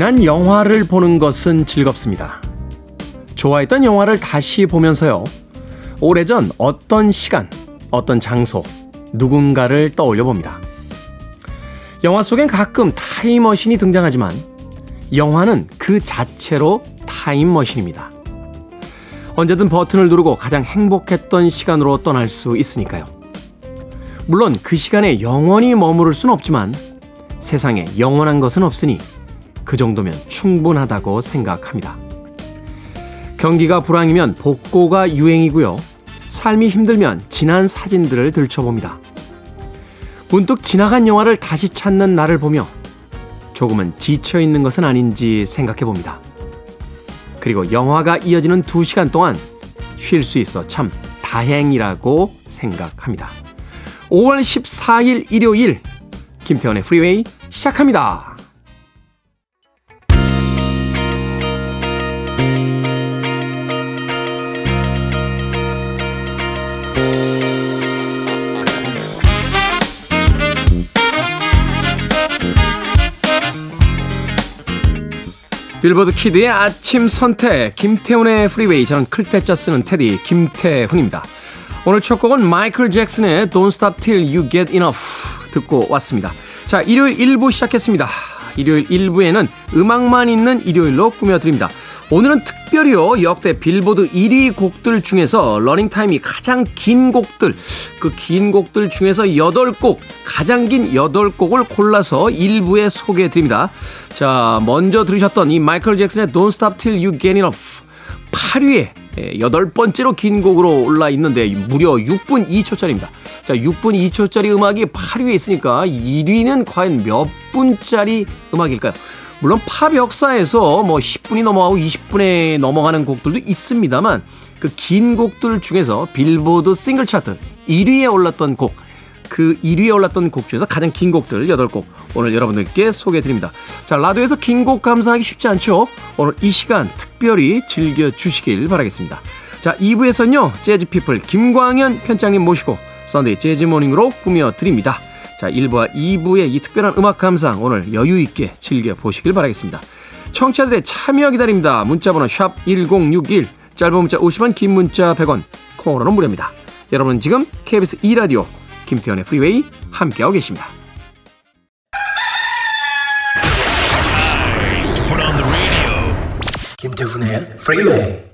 지난 영화를 보는 것은 즐겁습니다. 좋아했던 영화를 다시 보면서요. 오래전 어떤 시간, 어떤 장소, 누군가를 떠올려 봅니다. 영화 속엔 가끔 타임머신이 등장하지만 영화는 그 자체로 타임머신입니다. 언제든 버튼을 누르고 가장 행복했던 시간으로 떠날 수 있으니까요. 물론 그 시간에 영원히 머무를 순 없지만 세상에 영원한 것은 없으니 그 정도면 충분하다고 생각합니다. 경기가 불황이면 복고가 유행이고요. 삶이 힘들면 지난 사진들을 들춰봅니다. 문득 지나간 영화를 다시 찾는 나를 보며 조금은 지쳐 있는 것은 아닌지 생각해 봅니다. 그리고 영화가 이어지는 두 시간 동안 쉴 수 있어 참 다행이라고 생각합니다. 5월 14일 일요일 김태훈의 프리웨이 시작합니다. 빌보드 키드의 아침 선택 김태훈의 프리웨이 저는 클 태자 쓰는 태디 김태훈입니다. 오늘 첫 곡은 마이클 잭슨의 Don't Stop Till You Get Enough 듣고 왔습니다. 자 일요일 1부 시작했습니다. 일요일 1부에는 음악만 있는 일요일로 꾸며드립니다. 오늘은 특별히요, 역대 빌보드 1위 곡들 중에서 러닝타임이 가장 긴 곡들, 그 긴 곡들 중에서 8곡, 가장 긴 8곡을 골라서 일부에 소개해 드립니다. 자, 먼저 들으셨던 이 마이클 잭슨의 Don't Stop Till You Get Enough 8위에 예, 여덟 번째로 긴 곡으로 올라 있는데 무려 6분 2초짜리입니다. 자, 6분 2초짜리 음악이 8위에 있으니까 1위는 과연 몇 분짜리 음악일까요? 물론 팝 역사에서 뭐 10분이 넘어가고 20분에 넘어가는 곡들도 있습니다만 그 긴 곡들 중에서 빌보드 싱글 차트 1위에 올랐던 곡, 그 1위에 올랐던 곡 중에서 가장 긴 곡들 8곡 오늘 여러분들께 소개해 드립니다. 자, 라디오에서 긴 곡 감상하기 쉽지 않죠? 오늘 이 시간 특별히 즐겨 주시길 바라겠습니다. 자, 2부에서는요, 재즈피플 김광현 편장님 모시고 Sunday Jazz Morning으로 꾸며 드립니다. 자, 1부와 2부의 이 특별한 음악 감상 오늘 여유 있게 즐겨 보시길 바라겠습니다. 청취자들의 참여 기다립니다. 문자 번호 샵 1061, 짧은 문자 50원, 긴 문자 100원, 콩으로는 무료입니다. 여러분은 지금 KBS 2라디오 김태훈의 프리웨이 함께하고 계십니다. 김태훈의 프리웨이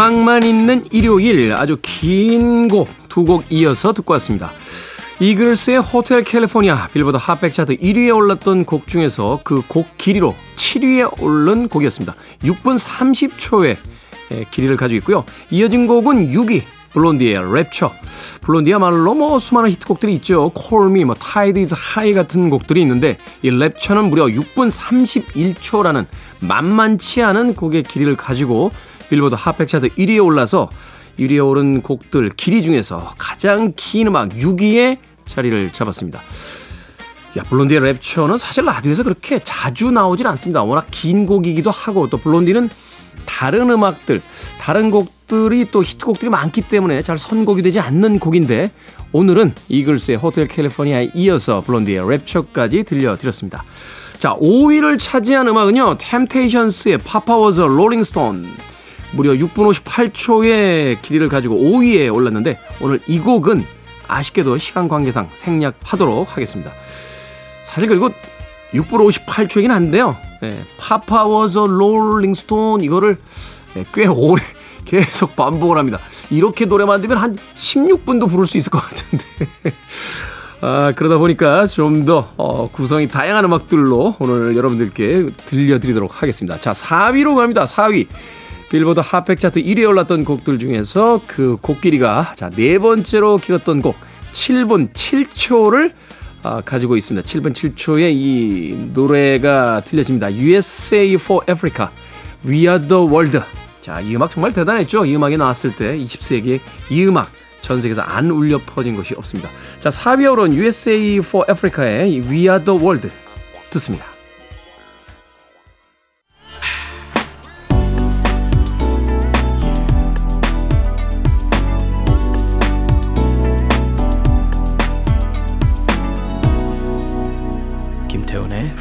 음악만 있는 일요일 아주 긴 곡 두 곡 이어서 듣고 왔습니다. 이글스의 Hotel California 빌보드 핫백 차트 1위에 올랐던 곡 중에서 그 곡 길이로 7위에 오른 곡이었습니다. 6분 30초의 길이를 가지고 있고요. 이어진 곡은 6위 블론디의 Rapture. 블론디야말로 뭐 수많은 히트곡들이 있죠. Call Me, 뭐 Tide Is High 같은 곡들이 있는데 이 Rapture는 무려 6분 31초라는 만만치 않은 곡의 길이를 가지고 빌보드 핫백 차트 1위에 올라서 1위에 오른 곡들 길이 중에서 가장 긴 음악 6위에 자리를 잡았습니다. 야, 블론디의 Rapture는 사실 라디오에서 그렇게 자주 나오질 않습니다. 워낙 긴 곡이기도 하고 또 블론디는 다른 음악들, 다른 곡들이 또 히트곡들이 많기 때문에 잘 선곡이 되지 않는 곡인데 오늘은 이글스의 Hotel California에 이어서 블론디의 Rapture까지 들려드렸습니다. 자, 5위를 차지한 음악은요. 템테이션스의 Papa Was Rolling Stone 무려 6분 58초의 길이를 가지고 5위에 올랐는데 오늘 이 곡은 아쉽게도 시간 관계상 생략하도록 하겠습니다. 사실 그리고 6분 58초이긴 한데요. 네, Papa Was a Rolling Stone 이거를 네, 꽤 오래 계속 반복을 합니다. 이렇게 노래 만들면 한 16분도 부를 수 있을 것 같은데. 아, 그러다 보니까 좀더 어, 구성이 다양한 음악들로 오늘 여러분들께 들려드리도록 하겠습니다. 자, 4위로 갑니다. 4위. 빌보드 핫백 차트 1위에 올랐던 곡들 중에서 그 곡 길이가 자, 네 번째로 길었던 곡 7분 7초를 아, 가지고 있습니다. 7분 7초의 이 노래가 들려집니다. USA for Africa, We Are the World. 자, 이 음악 정말 대단했죠. 이 음악이 나왔을 때 20세기에 이 음악 전 세계에서 안 울려 퍼진 것이 없습니다. 자, 4위에 오른 USA for Africa의 We Are the World 듣습니다.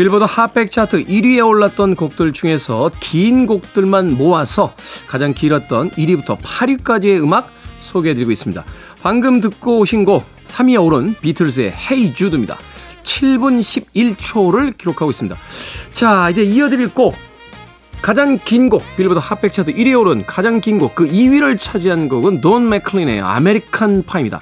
빌보드 핫백 차트 1위에 올랐던 곡들 중에서 긴 곡들만 모아서 가장 길었던 1위부터 8위까지의 음악 소개해드리고 있습니다. 방금 듣고 오신 곡 3위에 오른 비틀즈의 Hey Jude입니다. 7분 11초를 기록하고 있습니다. 자 이제 이어드릴 곡 가장 긴 곡, 빌보드 핫백 차트 1위에 오른 가장 긴 곡, 그 2위를 차지한 곡은 돈 맥클린의 American Pie입니다.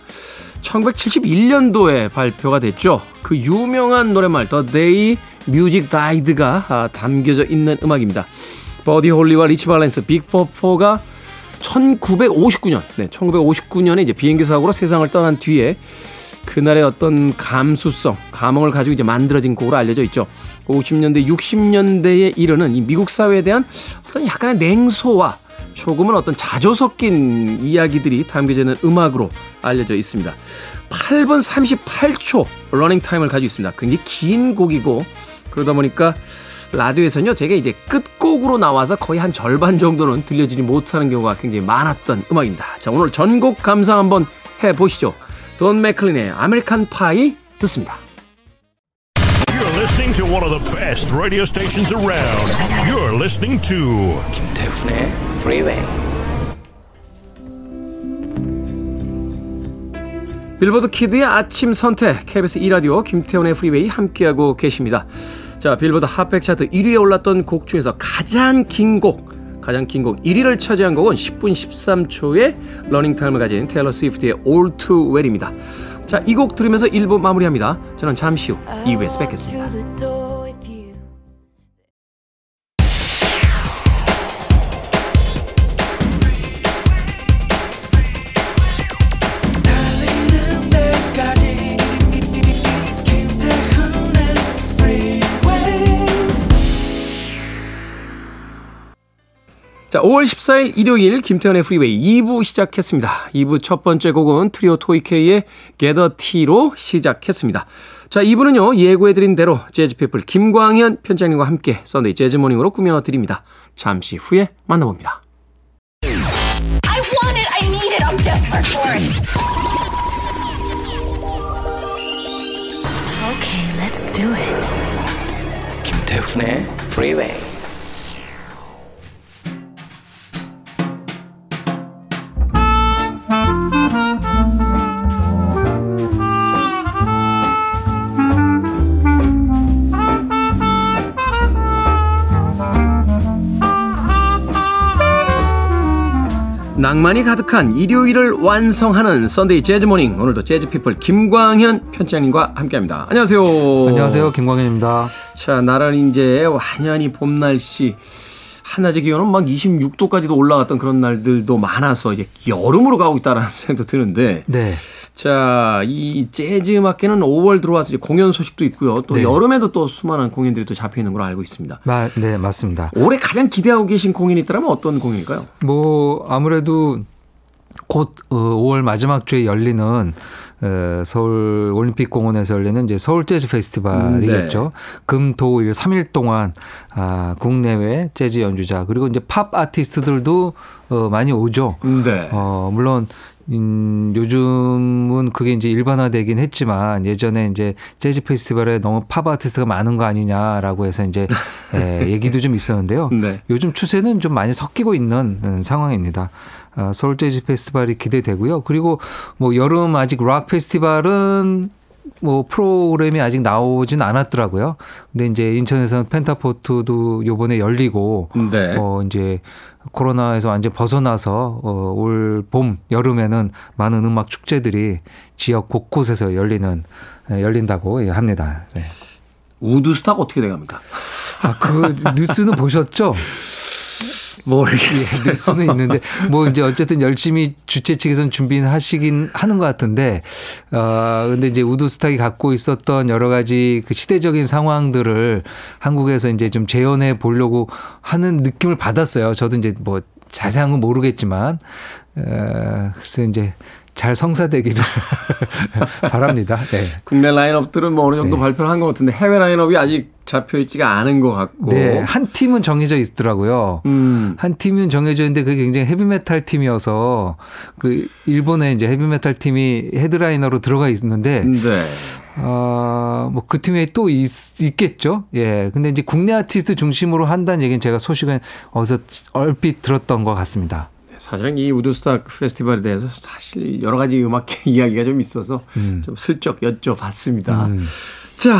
1971년도에 발표가 됐죠. 그 유명한 노랫말 The Day Music Died가 담겨져 있는 음악입니다. 버디 홀리와 리치 발렌스 빅4-4가 1959년, 네, 1959년에 이제 비행기 사고로 세상을 떠난 뒤에 그날의 어떤 감수성, 감흥을 가지고 이제 만들어진 곡으로 알려져 있죠. 50년대, 60년대에 이르는 이 미국 사회에 대한 어떤 약간의 냉소와 조금은 어떤 자조 섞인 이야기들이 담겨져 있는 음악으로 알려져 있습니다. 8분 38초 러닝 타임을 가지고 있습니다. 굉장히 긴 곡이고 그러다 보니까 라디오에서는요, 제가 이제 끝곡으로 나와서 거의 한 절반 정도는 들려주지 못하는 경우가 굉장히 많았던 음악입니다. 자, 오늘 전곡 감상 한번 해보시죠. 돈 맥클린의 American Pie 듣습니다. You're listening to one of the best radio stations around. You're listening to 김태훈의 freeway. 빌보드 키드의 아침 선택 KBS 2라디오 김태훈의 프리웨이 함께하고 계십니다. 자 빌보드 핫백 차트 1위에 올랐던 곡 중에서 가장 긴 곡, 가장 긴 곡 1위를 차지한 곡은 10분 13초의 러닝타임을 가진 테일러 스위프트의 All Too Well입니다. 자 이 곡 들으면서 1부 마무리합니다. 저는 잠시 후 2부에서 뵙겠습니다. 5월 14일 일요일 김태훈의 프리웨이 2부 시작했습니다. 2부 첫 번째 곡은 트리오 토이케이의 게더 티로 시작했습니다. 자, 2부는요, 예고해드린 대로 재즈피플 김광현 편장님과 함께 썬데이 재즈모닝으로 꾸며드립니다. 잠시 후에 만나봅니다. I want it. I need it. I'm desperate for it. Okay, let's do it. 김태훈의 freeway. 낭만이 가득한 일요일을 완성하는 Sunday Jazz Morning 오늘도 재즈 피플 김광현 편장님과 함께합니다. 안녕하세요. 안녕하세요. 김광현입니다. 자, 나란히 이제 완연히 봄 날씨. 한낮의 기온은 막 26도까지도 올라갔던 그런 날들도 많아서 이제 여름으로 가고 있다라는 생각도 드는데. 네. 자, 이 재즈 음악계는 5월 들어와서 이제 공연 소식도 있고요. 또 네. 여름에도 또 수많은 공연들이 또 잡혀 있는 걸로 알고 있습니다. 마, 네, 맞습니다. 올해 가장 기대하고 계신 공연이 있다면 어떤 공연일까요? 뭐 아무래도 곧 어, 5월 마지막 주에 열리는 어, 서울 올림픽 공원에서 열리는 이제 서울 재즈 페스티벌이겠죠. 금, 토, 일 3일 동안 아, 국내외 재즈 연주자 그리고 이제 팝 아티스트들도 어, 많이 오죠. 네. 어, 물론 음, 요즘은 그게 이제 일반화되긴 했지만 예전에 이제 재즈 페스티벌에 너무 팝 아티스트가 많은 거 아니냐라고 해서 이제 에, 얘기도 좀 있었는데요. 네. 요즘 추세는 좀 많이 섞이고 있는 음, 상황입니다. 어, 서울 재즈 페스티벌이 기대되고요. 그리고 뭐 여름 아직 락 페스티벌은 뭐 프로그램이 아직 나오진 않았더라고요. 근데 이제 인천에서는 펜타포트도 요번에 열리고 네. 어 이제 코로나에서 완전 벗어나서 어, 올 봄, 여름에는 많은 음악 축제들이 지역 곳곳에서 열리는 에, 열린다고 예, 합니다. 네. 우드스탁 어떻게 돼갑니까? 아, 그 뉴스는 보셨죠? 모르겠어요. 예, 늘 수는 있는데 뭐 이제 어쨌든 열심히 주최 측에서는 준비는 하시긴 하는 것 같은데 어 근데 이제 우드스탁이 갖고 있었던 여러 가지 그 시대적인 상황들을 한국에서 이제 좀 재현해 보려고 하는 느낌을 받았어요. 저도 이제 뭐 자세한 건 모르겠지만 어 그래서 이제 잘 성사되기를 바랍니다. 네. 국내 라인업들은 뭐 어느 정도 발표를 한 것 같은데 해외 라인업이 아직 잡혀 있지가 않은 것 같고. 네, 한 팀은 정해져 있더라고요. 음. 한 팀은 정해져 있는데 그게 굉장히 헤비메탈 팀이어서 그 일본의 이제 헤비메탈 팀이 헤드라이너로 들어가 있는데 네. 어, 뭐 그 팀에 또 있, 있겠죠. 예. 근데 이제 국내 아티스트 중심으로 한다는 얘기는 제가 소식은 어디서 얼핏 들었던 것 같습니다. 사실은 이 우드스탁 페스티벌에 대해서 사실 여러 가지 음악 이야기가 좀 있어서 좀 슬쩍 여쭤봤습니다. 자,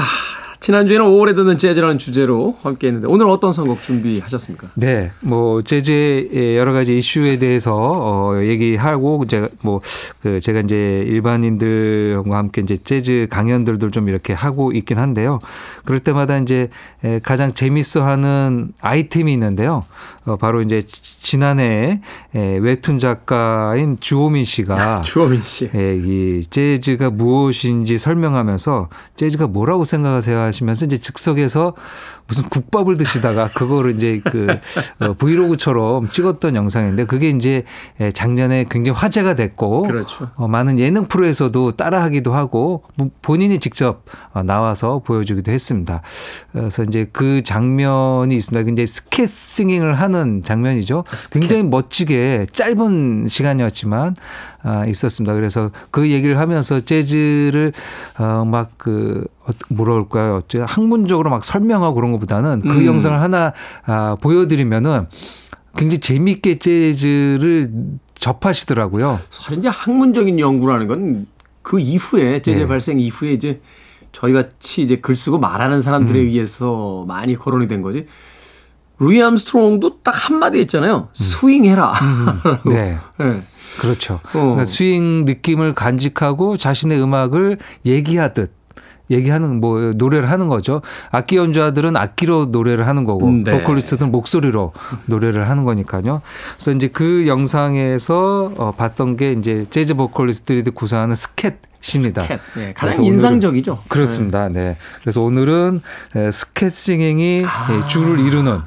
지난주에는 5월에 듣는 재즈라는 주제로 함께 했는데 오늘 어떤 선곡 준비하셨습니까? 네, 뭐 재즈의 여러 가지 이슈에 대해서 어 얘기하고 제가 뭐그 제가 이제 일반인들과 함께 이제 재즈 강연들도 좀 이렇게 하고 있긴 한데요. 그럴 때마다 이제 가장 재밌어 하는 아이템이 있는데요. 어 바로 이제 지난해 웹툰 작가인 주호민 씨가 주호민 씨. 예, 이 재즈가 무엇인지 설명하면서 재즈가 뭐라고 생각하세요 하시면서 이제 즉석에서 무슨 국밥을 드시다가 그거를 이제 그 어, 브이로그처럼 찍었던 영상인데 그게 이제 작년에 굉장히 화제가 됐고 그렇죠. 어, 많은 예능 프로에서도 따라하기도 하고 본인이 직접 어, 나와서 보여주기도 했습니다. 그래서 이제 그 장면이 있습니다. 굉장히 스캣 싱잉을 하는 장면이죠. 굉장히 멋지게 짧은 시간이었지만 아, 있었습니다. 그래서 그 얘기를 하면서 재즈를 어, 막그 뭐라 그럴까요? 학문적으로 막 설명하고 그런 것보다는 그 음. 영상을 하나 아, 보여드리면은 굉장히 재미있게 재즈를 접하시더라고요. 사실 이제 학문적인 연구라는 건 그 이후에 재즈 네. 발생 이후에 이제 저희 같이 이제 글 쓰고 말하는 사람들에 음. 의해서 많이 거론이 된 거지. 루이 암스트롱도 딱 한마디 했잖아요. 스윙해라. 라고. 음. 네. 네. 그렇죠. 그러니까 스윙 느낌을 간직하고 자신의 음악을 얘기하듯 얘기하는 뭐 노래를 하는 거죠. 악기 연주자들은 악기로 노래를 하는 거고 음, 네. 보컬리스트는 목소리로 노래를 하는 거니까요. 그래서 이제 그 영상에서 어, 봤던 게 이제 재즈 보컬리스트들이 구사하는 스캣입니다. 스캣. 네, 가장 인상적이죠. 그렇습니다. 네. 그래서 오늘은 에, 스캣 싱잉이 아. 예, 주를 이루는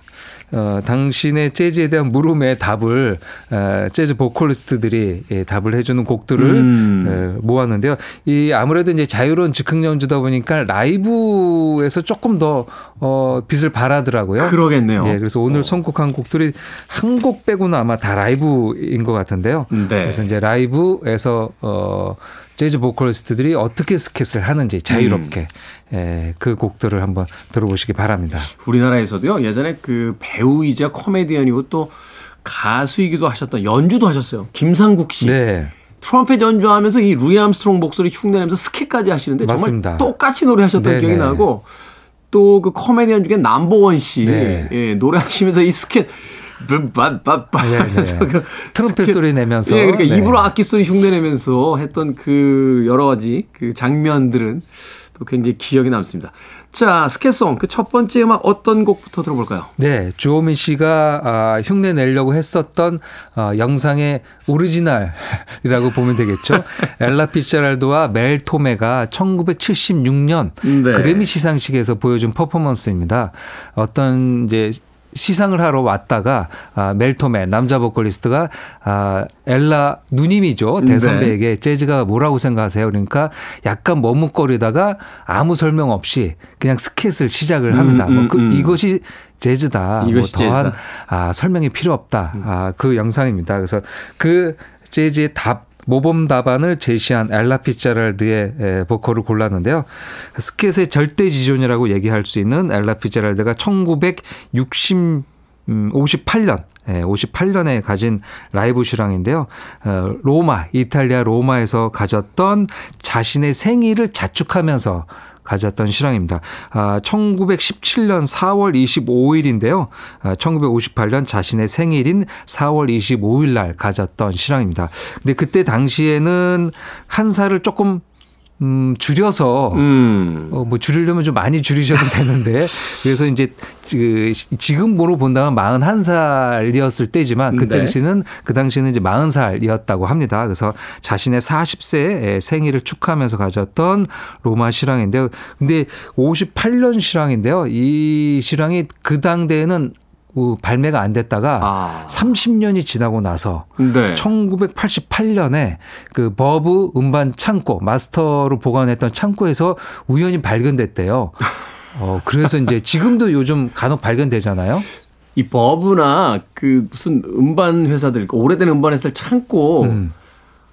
어, 당신의 재즈에 대한 물음에 답을 에, 재즈 보컬리스트들이 예, 답을 해주는 곡들을 음. 에, 모았는데요. 이 아무래도 이제 자유로운 즉흥 연주다 보니까 라이브에서 조금 더 어, 빛을 발하더라고요. 그러겠네요. 예, 그래서 오늘 선곡한 곡들이 한 곡 빼고는 아마 다 라이브인 것 같은데요. 네. 그래서 이제 라이브에서 어 재즈 보컬리스트들이 어떻게 스캣을 하는지 자유롭게 음. 예, 그 곡들을 한번 들어보시기 바랍니다. 우리나라에서도요 예전에 그 배우이자 코미디언이고 또 가수이기도 하셨던 연주도 하셨어요. 김상국 씨. 네. 트럼펫 연주하면서 이 루이 암스트롱 목소리 흉내내면서 스캣까지 하시는데 맞습니다. 정말 똑같이 노래하셨던 네네. 기억이 나고 또 그 코미디언 중에 남보원 씨 네. 예, 노래하시면서 이 스캣 빠빠빠 네, 하면서 네. 그 트럼펫 스캣- 소리 내면서. 예, 그러니까 네. 입으로 악기 소리 흉내 내면서 했던 그 여러 가지 그 장면들은 또 굉장히 기억에 남습니다. 자, 스캣송 그 첫 번째 음악 어떤 곡부터 들어볼까요? 네, 주호민 씨가 아, 흉내 내려고 했었던 어, 영상의 오리지널이라고 보면 되겠죠. 엘라 피츠제럴드와 멜 토메가 1976년 네. 그래미 시상식에서 보여준 퍼포먼스입니다. 어떤 이제 시상을 하러 왔다가 아, 멜토메 남자 보컬리스트가 아, 엘라 누님이죠 대선배에게 재즈가 뭐라고 생각하세요? 그러니까 약간 머뭇거리다가 아무 설명 없이 그냥 스켓을 시작을 합니다. 음, 뭐 그, 음. 이것이 재즈다. 이것이 뭐 더한 재즈다. 아, 설명이 필요 없다. 아, 그 영상입니다. 그래서 그 재즈의 답 모범 답안을 제시한 엘라 피자랄드의 에, 보컬을 골랐는데요. 스켓의 절대 지존이라고 얘기할 수 있는 엘라 피자랄드가 1960 음, 58년, 예, 58년에 가진 라이브 슈랑인데요. 어, 로마, 이탈리아 로마에서 가졌던 자신의 생일을 자축하면서 가졌던 실황입니다. 아, 1917년 4월 25일인데요. 아, 1958년 자신의 생일인 4월 25일 날 가졌던 실황입니다. 근데 그때 당시에는 한 살을 조금 음, 줄여서 음. 어, 뭐 줄이려면 좀 많이 줄이셔도 되는데 그래서 이제 그 지금으로 본다면 41살이었을 때지만 그 네. 당시는 그 당시는 이제 40살이었다고 합니다. 그래서 자신의 40세 생일을 축하하면서 가졌던 로마 실황인데요. 근데 58년 실황인데요. 이 실황이 그 당대에는 어, 발매가 안 됐다가 아. 30년이 지나고 나서 네. 1988년에 그 버브 음반 창고 마스터로 보관했던 창고에서 우연히 발견됐대요. 어 그래서 이제 지금도 요즘 간혹 발견되잖아요. 이 버브나 그 무슨 음반 회사들 그 오래된 음반 회사들 창고 음.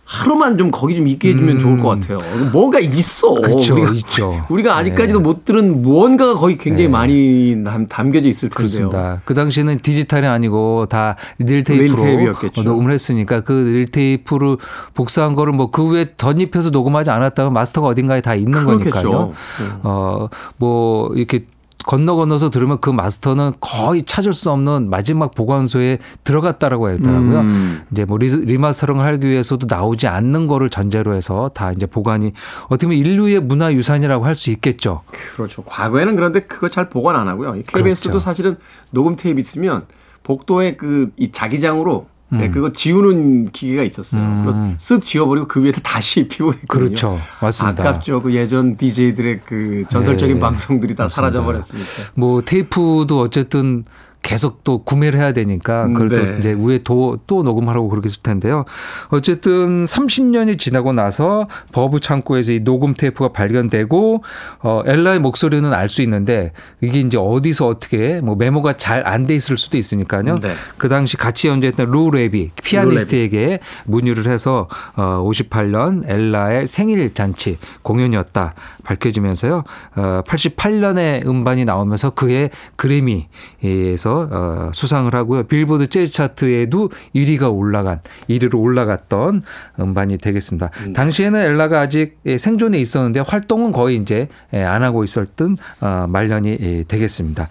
하루만 좀 거기 좀 있게 해주면 좋을 것 같아요. 뭔가 있어. 그렇죠, 우리가, 있죠. 우리가 아직까지도 네. 못 들은 무언가가 거기 굉장히 많이 담, 담겨져 있을 텐데요. 그렇습니다. 그 당시에는 디지털이 아니고 다 릴테이프로 릴테이프였겠죠. 녹음을 했으니까 그 릴테이프를 복사한 거를 뭐그 외에 덧입혀서 녹음하지 않았다면 마스터가 어딘가에 다 있는 그렇겠죠. 거니까요. 음. 어, 뭐 이렇게 건너 건너서 들으면 그 마스터는 거의 찾을 수 없는 마지막 보관소에 들어갔다라고 했더라고요. 음. 이제 뭐 리, 리마스터링 하기 위해서도 나오지 않는 거를 전제로 해서 다 이제 보관이 어떻게 보면 인류의 문화 유산이라고 할 수 있겠죠. 그렇죠. 과거에는 그런데 그거 잘 보관 안 하고요. 이 KBS도 그렇죠. 사실은 녹음 테이프 있으면 복도에 그 이 자기장으로 음. 네, 그거 지우는 기계가 있었어요. 그래서 쓱 지워버리고 그 위에다 다시 입히고 했거든요. 그렇죠. 맞습니다. 아깝죠. 그 예전 DJ들의 그 전설적인 네. 방송들이 다 맞습니다. 사라져 버렸으니까. 뭐 테이프도 어쨌든 계속 또 구매를 해야 되니까 그걸 또 네. 이제 위에 도, 또 녹음하라고 그러겠을 텐데요. 어쨌든 30년이 지나고 나서 버브 창고에서 이 녹음 테이프가 발견되고 어 엘라의 목소리는 알 수 있는데 이게 이제 어디서 어떻게 뭐 메모가 잘 안 돼 있을 수도 있으니까요. 네. 그 당시 같이 연주했던 루 레비 피아니스트에게 문의를 해서 어 58년 엘라의 생일 잔치 공연이었다 밝혀지면서요. 어 88년에 음반이 나오면서 그의 그래미에서 어 수상을 하고요. 빌보드 재즈 차트에도 1위가 올라간 1위로 올라갔던 음반이 되겠습니다. 당시에는 엘라가 아직 예, 생존에 있었는데 활동은 거의 이제 예, 안 하고 있었던 어 말년이 예, 되겠습니다.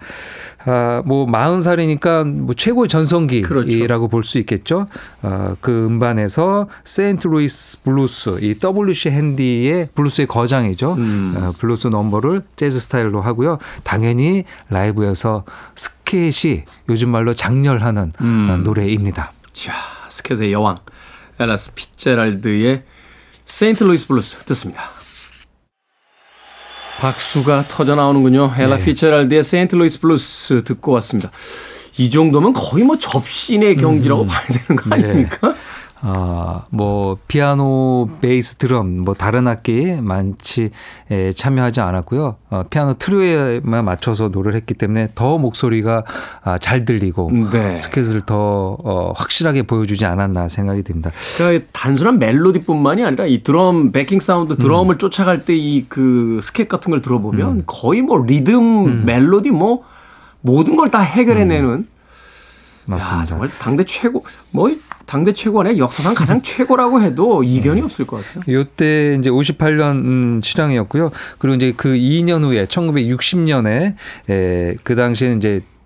아, 뭐 40살이니까 뭐 최고의 전성기라고 그렇죠. 볼수 있겠죠. 어, 그 음반에서 St. Louis Blues, 이 WC 핸디의 블루스의 거장이죠. 어, 블루스 넘버를 재즈 스타일로 하고요. 당연히 라이브에서 스캣이 요즘 말로 작렬하는 어, 노래입니다. 자, 스캣의 여왕 엘라 피츠제럴드의 St. Louis Blues 듣습니다. 박수가 터져 나오는군요. 엘라 네. 피츠제럴드의 St. Louis Blues 듣고 왔습니다. 이 정도면 거의 뭐 접신의 경지라고 봐야 되는 거 네. 아닙니까? 아, 뭐 피아노, 베이스, 드럼 뭐 다른 악기 많지 에, 참여하지 않았고요. 어, 피아노 트리오에만 맞춰서 노래를 했기 때문에 더 목소리가 아, 잘 들리고 네. 스캣을 더 어, 확실하게 보여주지 않았나 생각이 듭니다. 그러니까 단순한 멜로디뿐만이 아니라 이 드럼 backing 사운드 드럼을 쫓아갈 때 이 그 스캣 같은 걸 들어보면 거의 뭐 리듬, 멜로디 뭐 모든 걸 다 해결해내는 야, 맞습니다. 정말 당대 최고 뭐 당대 최고 아니야 역사상 가장 최고라고 해도 이견이 없을 것 같아요. 요때 이제 58년 음, 실황이었고요. 그리고 이제 그 2년 후에 1960년에 에, 그 당시에는 이제 음,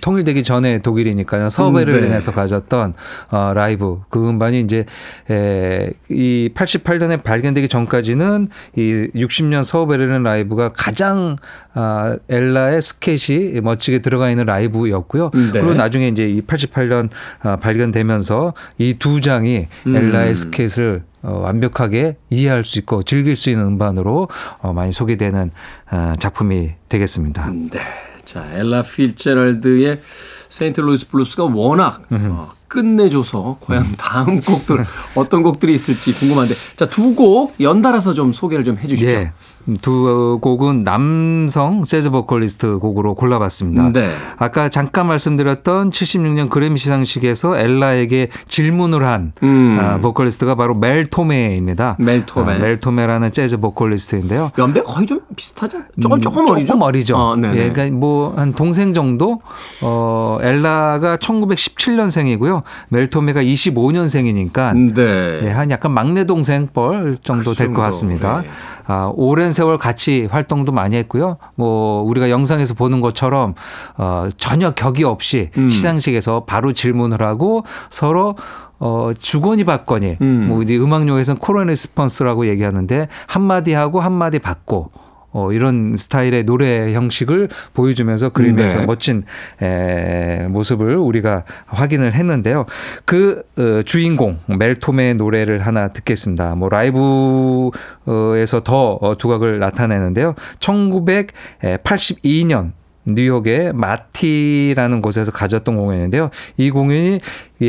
통일되기 전에 독일이니까요. 서베를 음, 네. 린에서 가졌던 어, 라이브 그 음반이 이제 에, 이 88년에 발견되기 전까지는 이 60년 서베를린 라이브가 가장 아, 엘라의 스캣이 멋지게 들어가 있는 라이브였고요. 네. 그리고 나중에 이제 이 88년 아, 발견되면서 이 두 장이 음. 엘라의 스캣을 어, 완벽하게 이해할 수 있고 즐길 수 있는 음반으로 어, 많이 소개되는 어, 작품이 되겠습니다. 네. 자, 엘라 피츠제럴드의 St. Louis Blues가 워낙 어, 끝내줘서 과연 다음 곡들 어떤 곡들이 있을지 궁금한데 자, 두 곡 연달아서 좀 소개를 좀 해주십시오. 예. 두 곡은 남성 재즈 보컬리스트 곡으로 골라봤습니다. 네. 아까 잠깐 말씀드렸던 76년 그래미 시상식에서 엘라에게 질문을 한 음. 아, 보컬리스트가 바로 멜 토메입니다. 멜 토메. 아, 멜 토메라는 재즈 보컬리스트인데요. 연배 거의 좀 비슷하지? 않- 조금 조금 어리죠? 조금 어리죠. 어. 예, 그러니까 뭐 한 동생 정도. 어, 엘라가 1917년생이고요. 멜 토메가 25년생이니까 네. 예, 한 약간 막내 동생 뻘 정도 그 될것 정도, 같습니다. 네. 아, 오랜 세월 같이 활동도 많이 했고요. 뭐 우리가 영상에서 보는 것처럼 어, 전혀 격이 없이 음. 시상식에서 바로 질문을 하고 서로 어, 주거니 받거니, 음. 뭐 이제 음악용어에서는 call and response라고 얘기하는데 한마디 하고 한마디 받고 어, 이런 스타일의 노래 형식을 보여주면서 그림에서 네. 멋진 에, 모습을 우리가 확인을 했는데요. 그 어, 주인공 멜톰의 노래를 하나 듣겠습니다. 뭐 라이브에서 더 어, 두각을 나타내는데요. 1982년 뉴욕의 마티라는 곳에서 가졌던 공연인데요. 이 공연이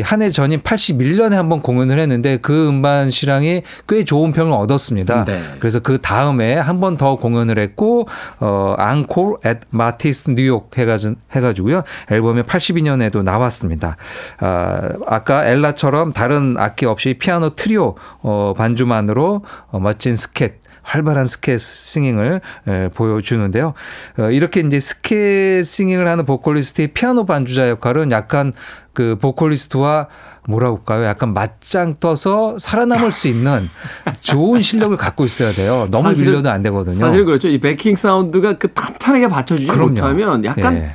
한 해 전인 81년에 한번 공연을 했는데 그 음반 실황이 꽤 좋은 평을 얻었습니다. 네. 그래서 그 다음에 한 번 더 공연을 했고 어 Encore at Marty's New York 해가지, 해가지고요. 앨범이 82년에도 나왔습니다. 아, 아까 엘라처럼 다른 악기 없이 피아노 트리오 어, 반주만으로 어, 멋진 스캣 활발한 스캣 singing을 에, 보여주는데요. 어, 이렇게 이제 스캣 singing을 하는 보컬리스트의 피아노 반주자 역할은 약간 그 보컬리스트와 뭐라고 할까요? 약간 맞짱 떠서 살아남을 수 있는 좋은 실력을 갖고 있어야 돼요. 너무 사실은- 밀려도 안 되거든요. 사실 그렇죠. 이 베킹 사운드가 그 탄탄하게 받쳐주지 그럼요. 못하면 약간 예.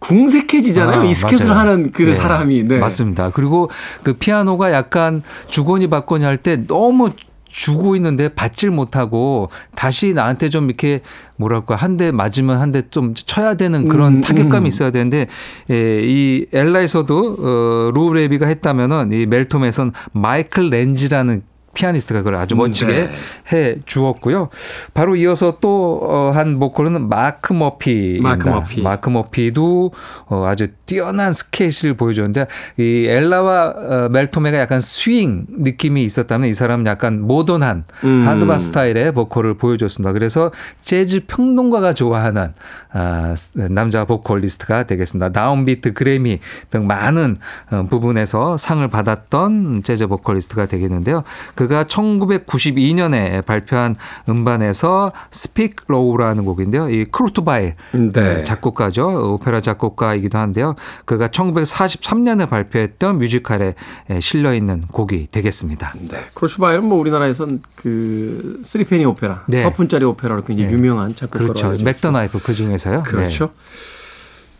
궁색해지잖아요. 아, 이 스케치를 맞아요. 하는 그 네, 사람이. 네. 맞습니다. 그리고 그 피아노가 약간 주거니 받거니 할 때 너무 주고 있는데 받질 못하고 다시 나한테 좀 이렇게 뭐랄까 한 대 맞으면 한 대 좀 쳐야 되는 그런 음, 타격감이 음. 있어야 되는데 예, 이 엘라에서도 어, 루 레비가 했다면은 이 멜 토메에선 마이클 렌지라는 피아니스트가 그걸 아주 멋지게 네. 해 주었고요. 바로 이어서 또 한 보컬은 마크 머피입니다. 마크 머피. 마크 머피도 어, 아주 뛰어난 스캣을 보여줬는데 이 엘라와 어, 멜토메가 약간 스윙 느낌이 있었다면 이 사람은 약간 모던한 음. hard bop 스타일의 보컬을 보여줬습니다. 그래서 재즈 평론가가 좋아하는 아, 남자 보컬리스트가 되겠습니다. 다운비트 그래미 등 많은 어, 부분에서 상을 받았던 재즈 보컬리스트가 되겠는데요. 그가 1992년에 발표한 음반에서 Speak Low라는 곡인데요. 이 쿠르트 바일 네. 작곡가죠. 오페라 작곡가이기도 한데요. 그가 1943년에 발표했던 뮤지컬에 실려 있는 곡이 되겠습니다. 네. 쿠르트 바일은 뭐 우리나라에선 그 Three Penny 오페라, 네. 서푼짜리 오페라로 굉장히 유명한 작곡가로 그렇죠. Mack the Knife 그 중에서요. 그렇죠.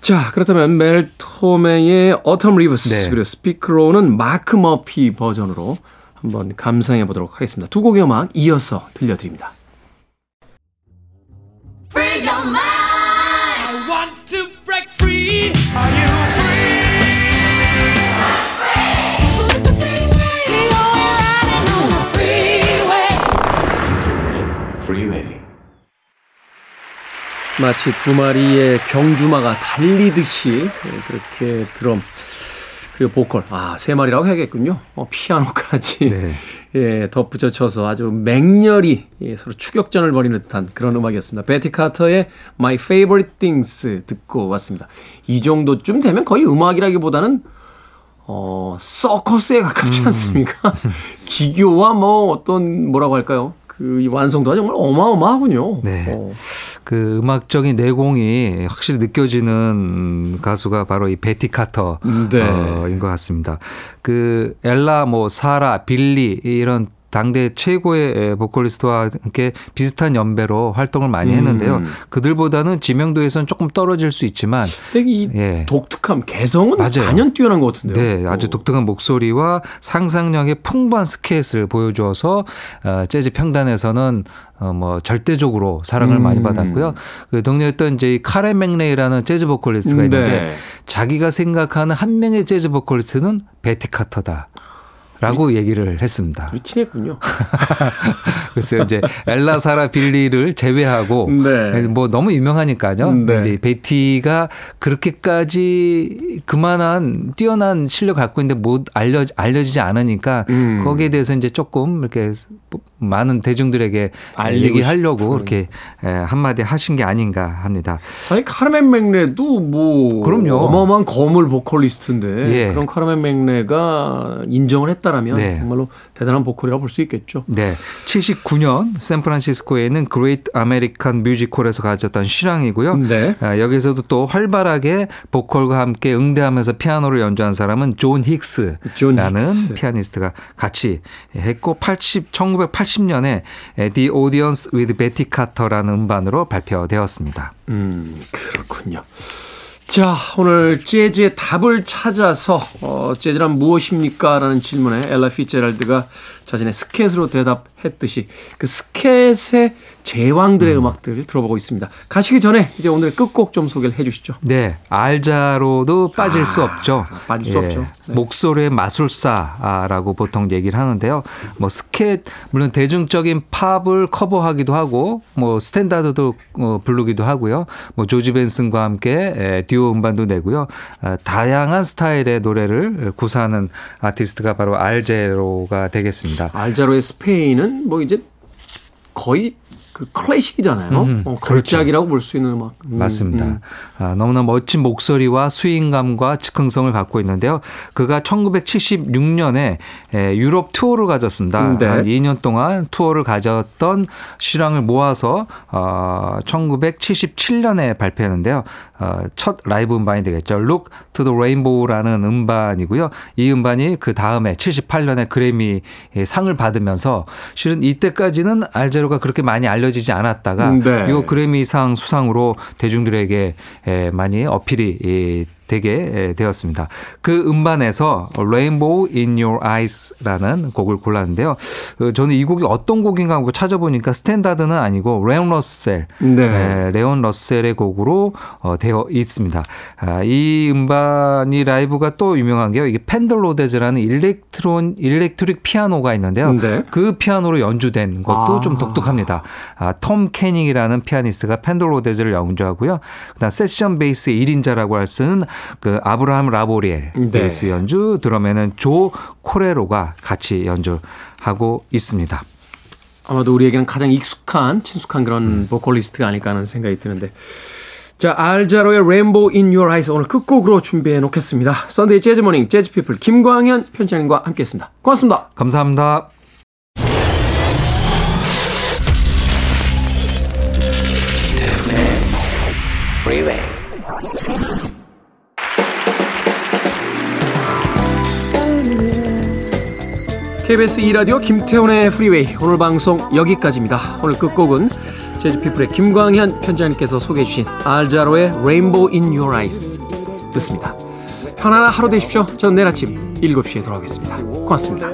자, 그렇다면 멜 토메의 Autumn Leaves 네. 그리고 Speak Low는 마크 머피 버전으로 한번 감상해 보도록 하겠습니다. 두 곡의 음악 이어서 들려드립니다. 마치 두 마리의 경주마가 달리듯이 그렇게 드럼 그리고 보컬 아 세 마리라고 해야겠군요. 어, 피아노까지 네. 예 덧붙여 쳐서 아주 맹렬히 예, 서로 추격전을 벌이는 듯한 그런 음악이었습니다. 베티 카터의 My Favorite Things 듣고 왔습니다. 이 정도쯤 되면 거의 음악이라기보다는 어 서커스에 가깝지 않습니까? 기교와 뭐 어떤 뭐라고 할까요? 그이 완성도가 정말 어마어마하군요. 네. 어. 그 음악적인 내공이 확실히 느껴지는 가수가 바로 이 베티 카터인 네. 것 같습니다. 그 엘라, 뭐 사라, 빌리 이런 당대 최고의 보컬리스트와 함께 비슷한 연배로 활동을 많이 했는데요. 음. 그들보다는 지명도에서는 조금 떨어질 수 있지만 근데 이 예. 독특함, 개성은 맞아요. 단연 뛰어난 것 같은데요. 네, 아주 어. 독특한 목소리와 상상력이 풍부한 스캣을 보여주어서 어, 재즈 평단에서는 어, 뭐 절대적으로 사랑을 음. 많이 받았고요. 그 동료였던 이제 이 카르멘 맥레이라는 재즈 보컬리스트가 네. 있는데 자기가 생각하는 한 명의 재즈 보컬리스트는 베티 카터다. 라고 얘기를 했습니다. 친했군요. 그래서 이제 엘라 사라 빌리를 제외하고 네. 뭐 너무 유명하니까요. 네. 이제 베티가 그렇게까지 그만한 뛰어난 실력 을 갖고 있는데 못 알려 알려지지 않으니까 음. 거기에 대해서 이제 조금 이렇게 많은 대중들에게 알리고 얘기하려고 싶은. 이렇게 에, 한마디 하신 게 아닌가 합니다. 사실 카르멘 맥레도 뭐 그럼요. 어마어마한 거물 보컬리스트인데 예. 그런 카르멘 맥레가 인정을 했다라면 네. 정말로 대단한 보컬이라고 볼 수 있겠죠. 네. 79년 샌프란시스코에 있는 Great American Music Hall에서 가졌던 실황이고요. 네. 아, 여기서도 또 활발하게 보컬과 함께 응대하면서 피아노를 연주한 사람은 존 힉스라는 존 힉스. 피아니스트가 같이 했고 80 1980 년에 The Audience with Betty Carter라는 음반으로 발표되었습니다. 음, 그렇군요. 자, 오늘 재즈의 답을 찾아서 어, 재즈란 무엇입니까? 라는 질문에 엘라 피제랄드가 자신의 스켓으로 대답 했듯이 그 스켓의 제왕들의 음. 악들 들어보고 있습니다. 가시기 전에 이제 오늘 끝곡 좀 소개를 해 주시죠. 네. 알자로도 빠질 아, 수 없죠. 빠질 수 예, 없죠. 네. 목소리의 마술사라고 보통 얘기를 하는데요. 뭐 스캣 물론 대중적인 팝을 커버하기도 하고 뭐 스탠다드도 어, 부르기도 하고요. 뭐 조지 벤슨과 함께 듀오 음반도 내고요. 아, 다양한 스타일의 노래를 구사하는 아티스트가 바로 알제로가 되겠습니다. 알제로의 스페인은 뭐 이제 거의 그 클래식이잖아요. 음, 어, 걸작이라고 그렇죠. 볼 수 있는 음악. 음, 맞습니다. 음. 아, 너무나 멋진 목소리와 스윙감과 즉흥성을 갖고 있는데요. 그가 1976년에 에, 유럽 투어를 가졌습니다. 네. 한 2년 동안 투어를 가졌던 실황을 모아서 어, 1977년에 발표했는데요. 어, 첫 라이브 음반이 되겠죠. Look to the Rainbow라는 음반이고요. 이 음반이 그 다음에 78년에 그래미 상을 받으면서 실은 이때까지는 알제로가 그렇게 많이 알려 지지 않았다가 네. 이 그래미상 수상으로 대중들에게 많이 어필이 되게 되었습니다. 그 음반에서 Rainbow in Your Eyes라는 곡을 골랐는데요. 그 저는 이 곡이 어떤 곡인가 하고 찾아보니까 스탠다드는 아니고 레온 러셀, 네. 레온 러셀의 곡으로 어, 되어 있습니다. 아, 이 음반이 라이브가 또 유명한 게요. 이게 Fender Rhodes라는 electron electric 피아노가 있는데요. 네. 그 피아노로 연주된 것도 아. 좀 독특합니다. 아, 톰 캐닝이라는 피아니스트가 Fender Rhodes를 연주하고요. 그다음 세션 베이스 1인자라고 할 수 있는 그 아브라함 라보리엘 네. 베이스 연주, 드럼에는 조 코레로가 같이 연주하고 있습니다. 아마도 우리에게는 가장 익숙한 친숙한 그런 음. 보컬리스트가 아닐까 하는 생각이 드는데 자 알자로의 Rainbow in Your Eyes 오늘 끝곡으로 준비해 놓겠습니다. Sunday Jazz Morning 재즈 피플 김광현 편집장님과 함께했습니다. 고맙습니다. 감사합니다. 프 KBS 2라디오 김태훈의 프리웨이 오늘 방송 여기까지입니다. 오늘 끝곡은 재즈피플의 김광현 편장님께서 소개해 주신 알자로의 Rainbow in Your Eyes 듣습니다. 편안한 하루 되십시오. 저는 내일 아침 7시에 돌아오겠습니다. 고맙습니다.